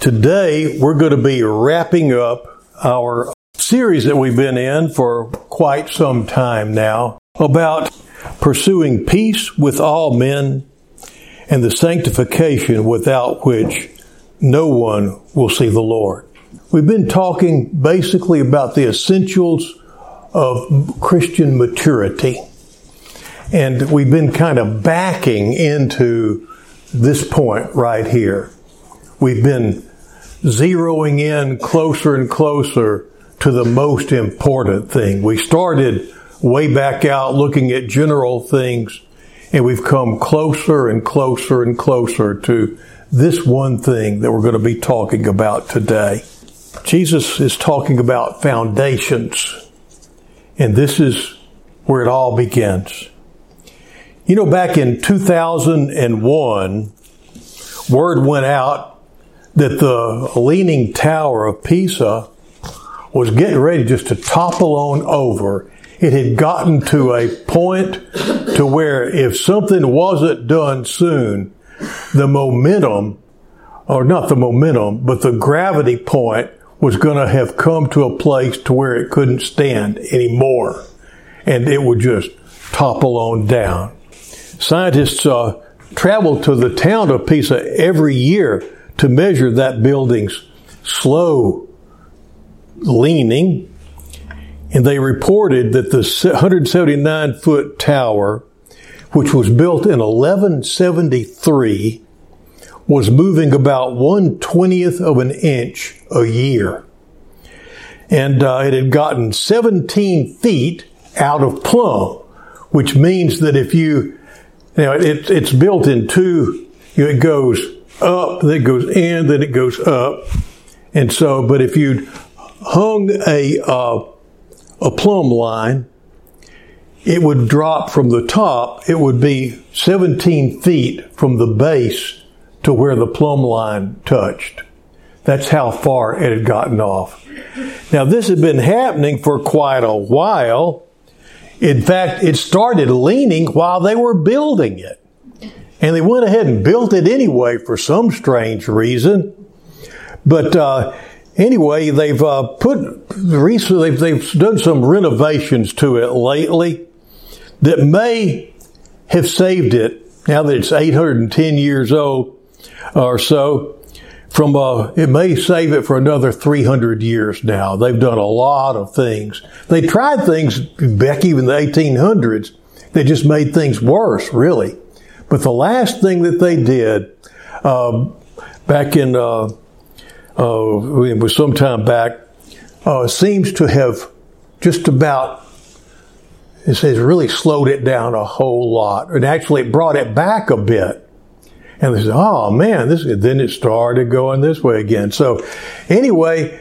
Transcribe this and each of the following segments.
Today, we're going to be wrapping up our series that we've been in for quite some time now about pursuing peace with all men and the sanctification without which no one will see the Lord. We've been talking basically about the essentials of Christian maturity. And we've been kind of backing into this point right here. We've been zeroing in closer and closer to the most important thing. We started way back out looking at general things and we've come closer and closer and closer to this one thing that we're going to be talking about today. Jesus is talking about foundations and this is where it all begins. You know, back in 2001, word went out that the Leaning Tower of Pisa was getting ready just to topple on over. It had gotten to a point to where if something wasn't done soon, the momentum, or not the momentum, but the gravity point was going to have come to a place to where it couldn't stand anymore. And it would just topple on down. Scientists uh, travel to the town of Pisa every year to measure that building's slow leaning. And they reported that the 179 foot tower, which was built in 1173, was moving about one twentieth of an inch a year. And uh, it had gotten 17 feet out of plumb, which means that if you, you know, it, it's built in two, it goes up, then it goes in, then it goes up. And so, but if you hung a, uh, a plumb line, it would drop from the top, it would be 17 feet from the base to where the plumb line touched. That's how far it had gotten off. Now, this had been happening for quite a while. In fact, it started leaning while they were building it. And they went ahead and built it anyway for some strange reason. But uh, anyway, they've uh, put recently they've, they've done some renovations to it lately that may have saved it now that it's 810 years old or so. From uh, it may save it for another 300 years now. They've done a lot of things. They tried things back even the 1800s. They just made things worse, really. But the last thing that they did uh, back in, uh, uh, it was some time back, uh, seems to have just about, it says, really slowed it down a whole lot. And actually it brought it back a bit. And they said, oh man, this, then it started going this way again. So anyway,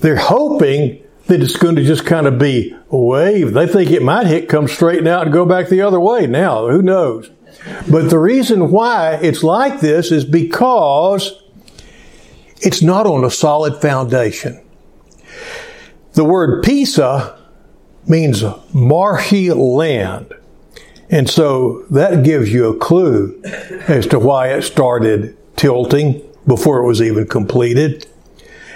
they're hoping that it's going to just kind of be a wave. They think it might hit, come straighten out and go back the other way. Now, who knows? But the reason why it's like this is because it's not on a solid foundation. The word Pisa means marshy land. And so that gives you a clue as to why it started tilting before it was even completed.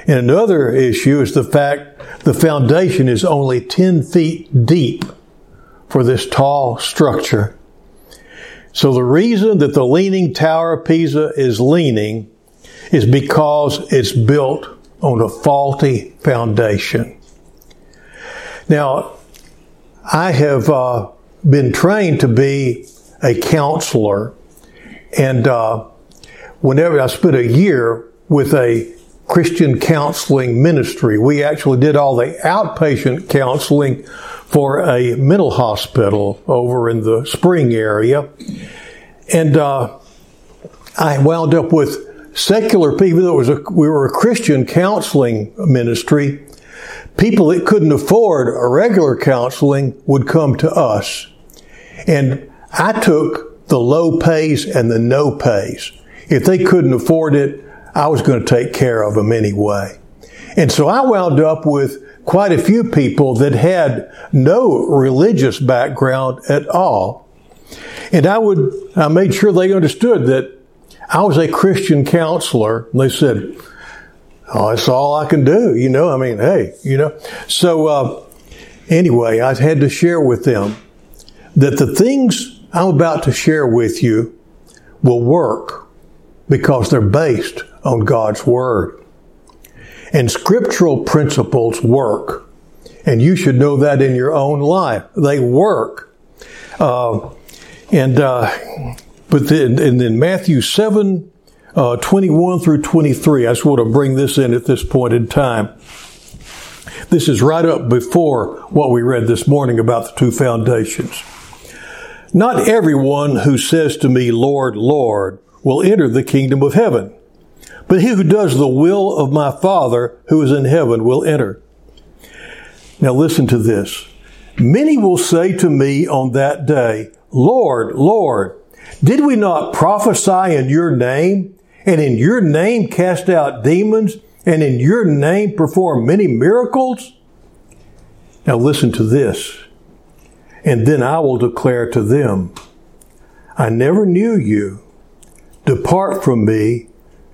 And another issue is the fact the foundation is only 10 feet deep for this tall structure. So the reason that the Leaning Tower of Pisa is leaning is because it's built on a faulty foundation. Now, I have uh, been trained to be a counselor, and uh, whenever I spent a year with a Christian counseling ministry, we actually did all the outpatient counseling for a mental hospital over in the spring area. And uh, I wound up with secular people, it was a, we were a Christian counseling ministry, people that couldn't afford a regular counseling would come to us. And I took the low pays and the no pays. If they couldn't afford it, I was going to take care of them anyway. And so I wound up with quite a few people that had no religious background at all. And I would, I made sure they understood that I was a Christian counselor. And they said, oh, that's all I can do. You know, I mean, hey, you know. So uh, anyway, I had to share with them that the things I'm about to share with you will work because they're based on God's Word. And scriptural principles work. And you should know that in your own life. They work. Uh, and, uh, but then, and then Matthew 7, uh, 21 through 23, I just want to bring this in at this point in time. This is right up before what we read this morning about the two foundations. Not everyone who says to me, Lord, Lord, will enter the kingdom of heaven, but he who does the will of my Father who is in heaven will enter. Now listen to this. Many will say to me on that day, Lord, Lord, did we not prophesy in your name and in your name cast out demons and in your name perform many miracles? Now listen to this. And then I will declare to them, I never knew you. Depart from me,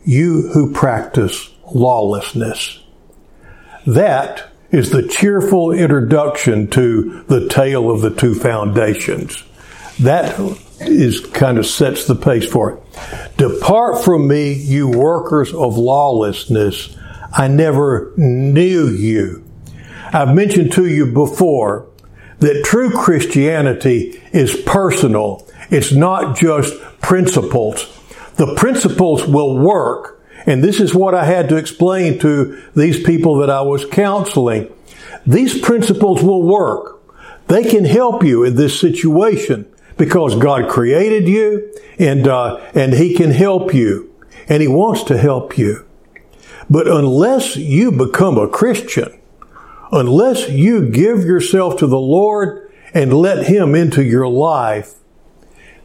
you who practice lawlessness. That is the cheerful introduction to the tale of the two foundations. That is kind of sets the pace for it. Depart from me, you workers of lawlessness. I never knew you. I've mentioned to you before that true Christianity is personal. It's not just principles. The principles will work. And this is what I had to explain to these people that I was counseling. These principles will work. They can help you in this situation because God created you and, uh, and He can help you and He wants to help you. But unless you become a Christian, unless you give yourself to the Lord and let Him into your life,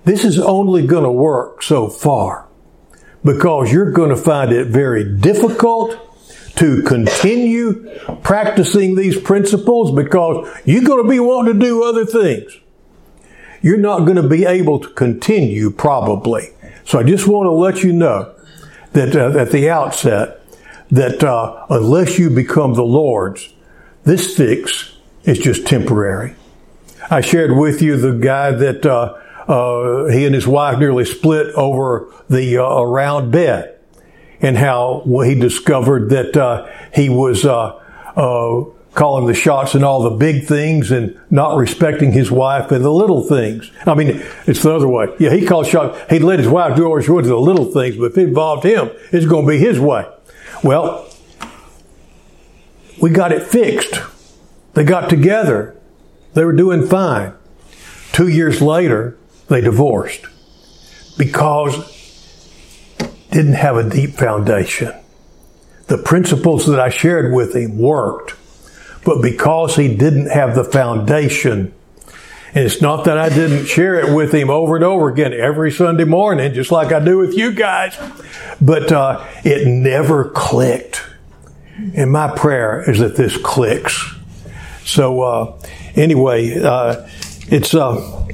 this is only going to work so far because you're going to find it very difficult to continue practicing these principles because you're going to be wanting to do other things. You're not going to be able to continue probably. So I just want to let you know that uh, at the outset that uh, unless you become the Lord's, this fix is just temporary. I shared with you the guy that uh, uh, he and his wife nearly split over the uh, round bed, and how he discovered that uh, he was uh, uh, calling the shots in all the big things and not respecting his wife in the little things. I mean, it's the other way. Yeah, he called shots. He'd let his wife do what she wanted to the little things, but if it involved him, it's going to be his way. Well, we got it fixed. They got together. They were doing fine. Two years later, they divorced because didn't have a deep foundation. The principles that I shared with him worked, but because he didn't have the foundation, and it's not that I didn't share it with him over and over again every Sunday morning, just like I do with you guys, but uh, it never clicked. And my prayer is that this clicks. So uh, anyway, uh, it's uh,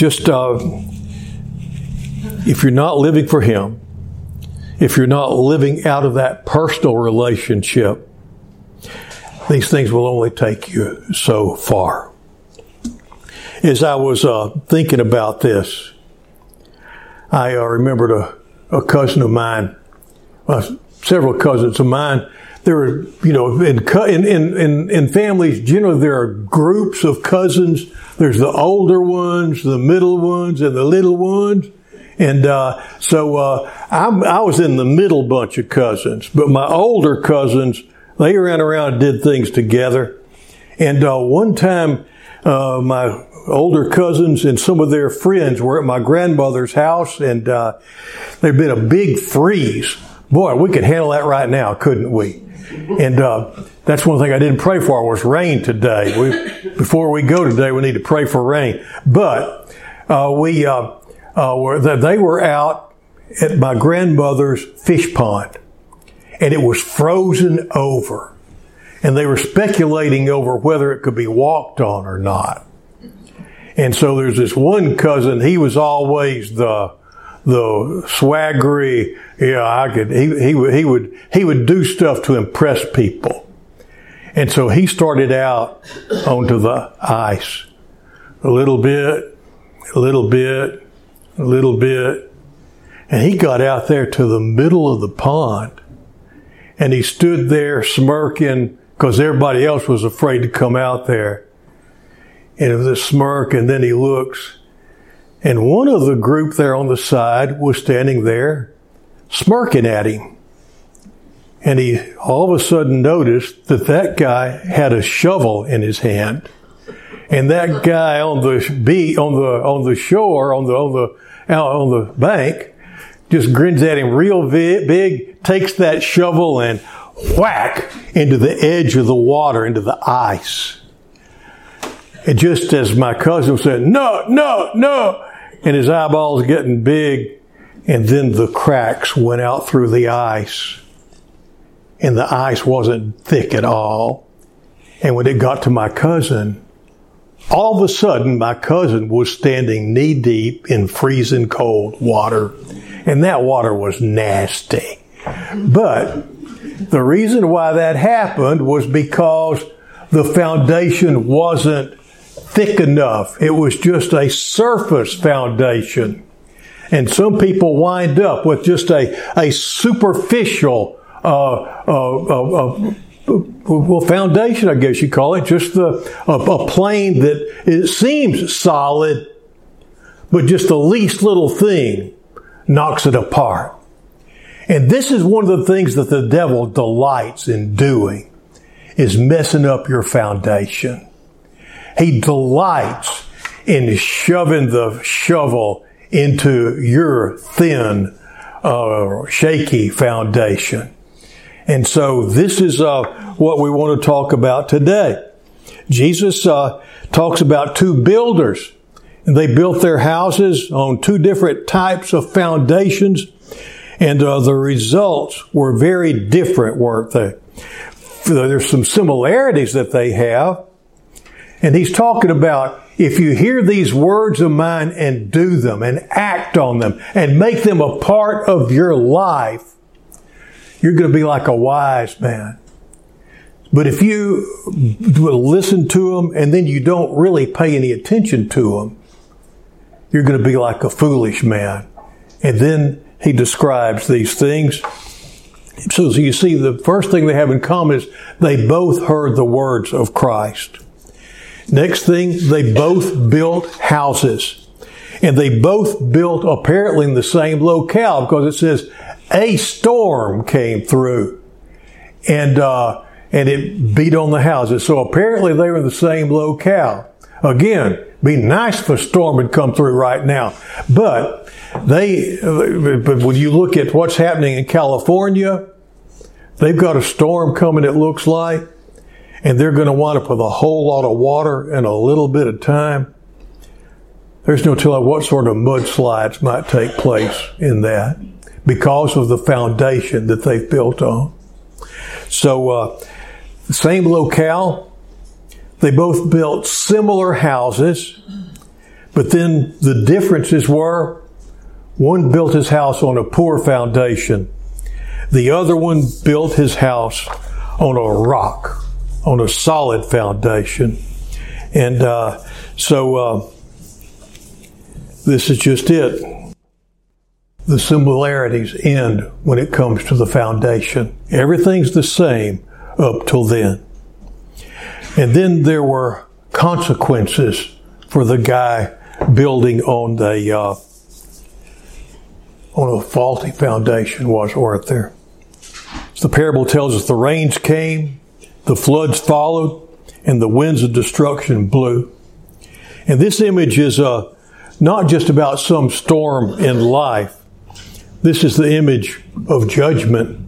just uh, if you're not living for Him, if you're not living out of that personal relationship, these things will only take you so far. As I was uh, thinking about this, I uh, remembered a, a, cousin of mine, several cousins of mine there are, you know, in, in, in, in families, generally there are groups of cousins. There's the older ones, the middle ones, and the little ones. And uh, so uh, i was in the middle bunch of cousins, but my older cousins, they ran around and did things together. And uh, one time, uh, my older cousins and some of their friends were at my grandmother's house, and uh, there'd been a big freeze. Boy, we could handle that right now, couldn't we? And uh, that's one thing I didn't pray for was rain today. We, before we go today, we need to pray for rain. But uh, we uh, uh were they were out at my grandmother's fish pond, and it was frozen over, and they were speculating over whether it could be walked on or not. And so there's this one cousin. He was always the the swaggery. Yeah, I could. He he he would he would do stuff to impress people, and so he started out onto the ice, a little bit, a little bit, a little bit, and he got out there to the middle of the pond, and he stood there smirking because everybody else was afraid to come out there. And it was a smirk, and then he looks, and one of the group there on the side was standing there smirking at him. And he all of a sudden noticed that that guy had a shovel in his hand. And that guy on the beach, on the, on the shore, on the, on the, out on the bank, just grins at him real big, takes that shovel and whack into the edge of the water, into the ice. And just as my cousin said, no, no, no, and his eyeballs getting big, and then the cracks went out through the ice. And the ice wasn't thick at all. And when it got to my cousin, all of a sudden my cousin was standing knee deep in freezing cold water. And that water was nasty. But the reason why that happened was because the foundation wasn't thick enough. It was just a surface foundation. And some people wind up with just a, a superficial uh, uh, uh, well, foundation, I guess you call it, just the, a, a plane that it seems solid, but just the least little thing knocks it apart. And this is one of the things that the devil delights in doing, is messing up your foundation. He delights in shoving the shovel into your thin, uh, shaky foundation. And so this is uh, what we want to talk about today. Jesus uh, talks about two builders. And they built their houses on two different types of foundations. And uh, the results were very different, weren't they? There's some similarities that they have, and he's talking about if you hear these words of mine and do them and act on them and make them a part of your life, you're going to be like a wise man. But if you listen to them and then you don't really pay any attention to them, you're going to be like a foolish man. And then he describes these things. So, you see, the first thing they have in common is they both heard the words of Christ. Next thing, they both built houses. And they both built apparently in the same locale because it says a storm came through and, uh, and it beat on the houses. So apparently they were in the same locale. Again, be nice if a storm had come through right now. But they, but when you look at what's happening in California, they've got a storm coming, it looks like and they're going to want to put a whole lot of water in a little bit of time. There's no telling what sort of mudslides might take place in that because of the foundation that they've built on. So, uh, same locale, they both built similar houses, but then the differences were one built his house on a poor foundation, the other one built his house on a rock on a solid foundation. And uh, so uh, this is just it. The similarities end when it comes to the foundation. Everything's the same up till then. And then there were consequences for the guy building on the uh, on a faulty foundation was weren't there. The parable tells us the rains came, the floods followed and the winds of destruction blew. And this image is uh, not just about some storm in life. This is the image of judgment.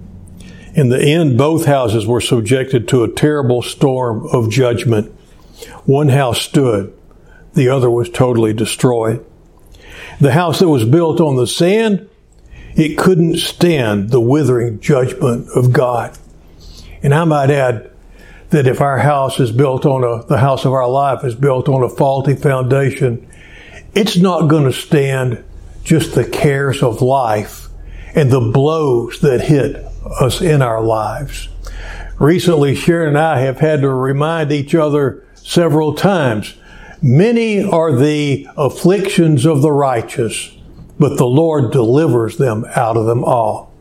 In the end, both houses were subjected to a terrible storm of judgment. One house stood, the other was totally destroyed. The house that was built on the sand, it couldn't stand the withering judgment of God. And I might add, that if our house is built on a, the house of our life is built on a faulty foundation, it's not going to stand just the cares of life and the blows that hit us in our lives. Recently, Sharon and I have had to remind each other several times many are the afflictions of the righteous, but the Lord delivers them out of them all.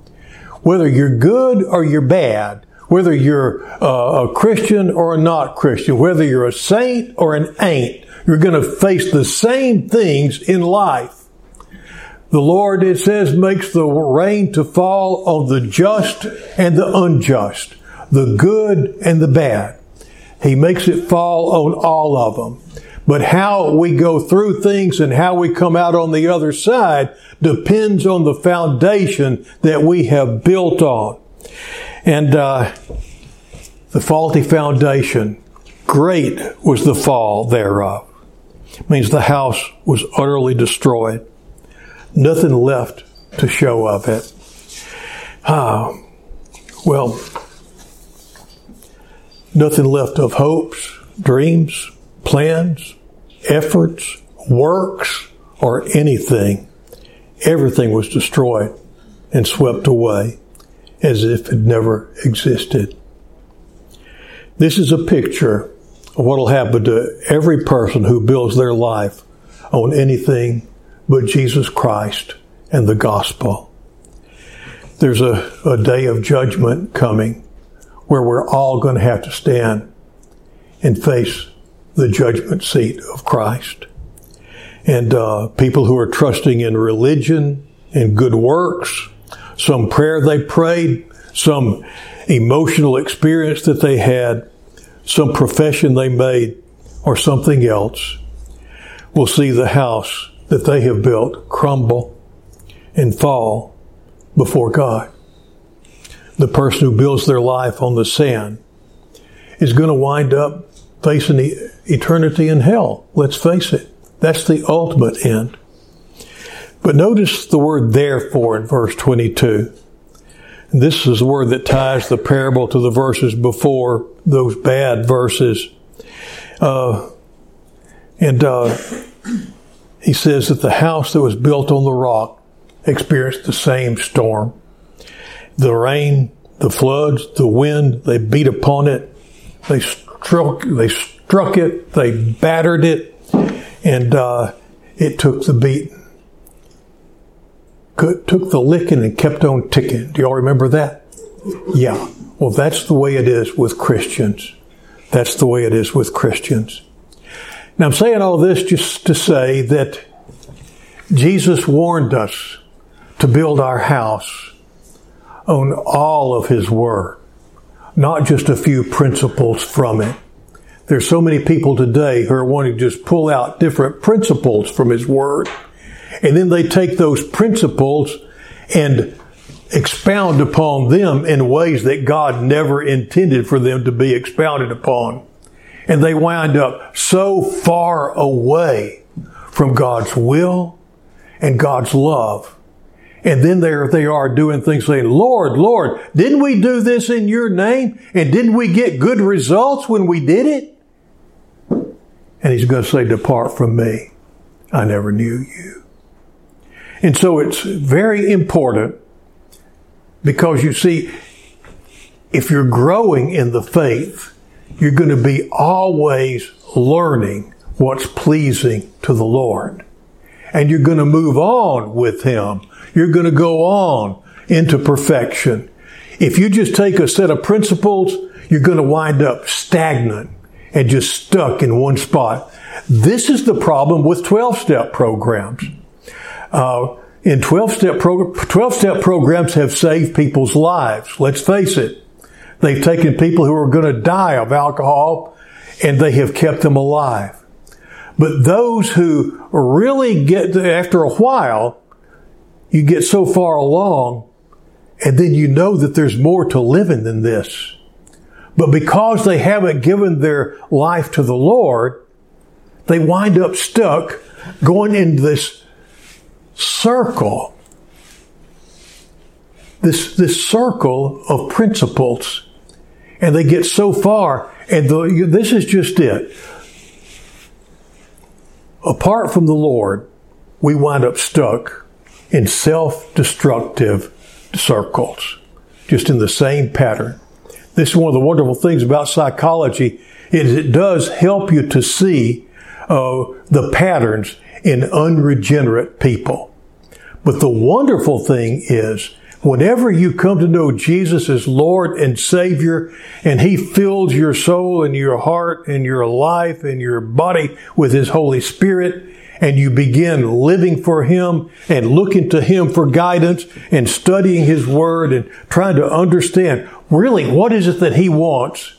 Whether you're good or you're bad, whether you're uh, a Christian or not Christian, whether you're a saint or an ain't, you're going to face the same things in life. The Lord, it says, makes the rain to fall on the just and the unjust, the good and the bad. He makes it fall on all of them. But how we go through things and how we come out on the other side depends on the foundation that we have built on. And uh, the faulty foundation, great was the fall thereof. It means the house was utterly destroyed. Nothing left to show of it. Ah, well, nothing left of hopes, dreams, plans, efforts, works, or anything. Everything was destroyed and swept away as if it never existed. This is a picture of what will happen to every person who builds their life on anything but Jesus Christ and the gospel. There's a, a day of judgment coming where we're all going to have to stand and face the judgment seat of Christ. And uh, people who are trusting in religion and good works, some prayer they prayed, some emotional experience that they had, some profession they made, or something else, will see the house that they have built crumble and fall before God. The person who builds their life on the sand is going to wind up facing eternity in hell. Let's face it. That's the ultimate end. But notice the word therefore in verse 22. This is the word that ties the parable to the verses before those bad verses. Uh, and uh, he says that the house that was built on the rock experienced the same storm. The rain, the floods, the wind, they beat upon it. They struck, they struck it, they battered it, and uh, it took the beat, took the licking and kept on ticking. Do y'all remember that? Yeah. Well, that's the way it is with Christians. That's the way it is with Christians. Now, I'm saying all this just to say that Jesus warned us to build our house on all of His Word, not just a few principles from it. There's so many people today who are wanting to just pull out different principles from His Word, and then they take those principles and expound upon them in ways that God never intended for them to be expounded upon. And they wind up so far away from God's will and God's love. And then there they are doing things saying, Lord, Lord, didn't we do this in your name? And didn't we get good results when we did it? And he's going to say, depart from me. I never knew you. And so it's very important because you see, if you're growing in the faith, you're going to be always learning what's pleasing to the Lord. And you're going to move on with Him. You're going to go on into perfection. If you just take a set of principles, you're going to wind up stagnant and just stuck in one spot. This is the problem with 12 step programs. Uh, in 12 step, 12 step programs have saved people's lives. Let's face it. They've taken people who are going to die of alcohol and they have kept them alive. But those who really get, after a while, you get so far along and then you know that there's more to living than this. But because they haven't given their life to the Lord, they wind up stuck going into this circle. This, this circle of principles. And they get so far, and the, this is just it. Apart from the Lord, we wind up stuck in self-destructive circles, just in the same pattern. This is one of the wonderful things about psychology is it does help you to see uh, the patterns in unregenerate people. But the wonderful thing is Whenever you come to know Jesus as Lord and Savior, and He fills your soul and your heart and your life and your body with His Holy Spirit, and you begin living for Him and looking to Him for guidance and studying His Word and trying to understand really what is it that He wants,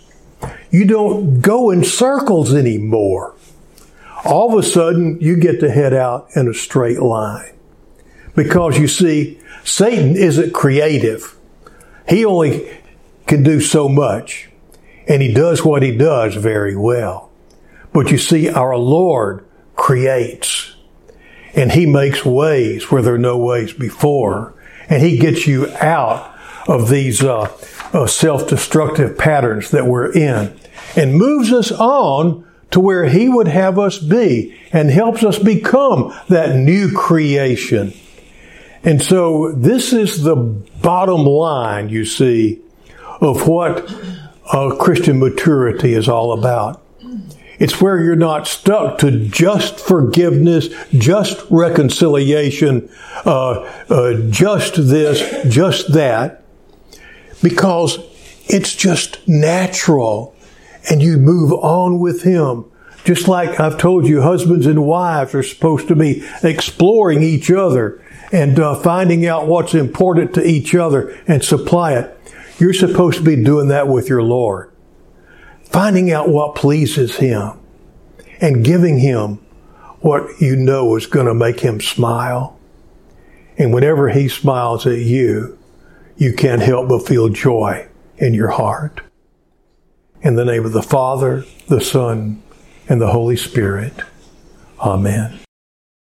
you don't go in circles anymore. All of a sudden, you get to head out in a straight line. Because you see, Satan isn't creative. He only can do so much. And he does what he does very well. But you see, our Lord creates. And he makes ways where there are no ways before. And he gets you out of these uh, uh, self-destructive patterns that we're in and moves us on to where he would have us be and helps us become that new creation and so this is the bottom line, you see, of what Christian maturity is all about. It's where you're not stuck to just forgiveness, just reconciliation, uh, uh, just this, just that, because it's just natural and you move on with Him. Just like I've told you, husbands and wives are supposed to be exploring each other and uh, finding out what's important to each other and supply it. You're supposed to be doing that with your Lord. Finding out what pleases Him and giving Him what you know is going to make Him smile. And whenever He smiles at you, you can't help but feel joy in your heart. In the name of the Father, the Son, and the Holy Spirit. Amen.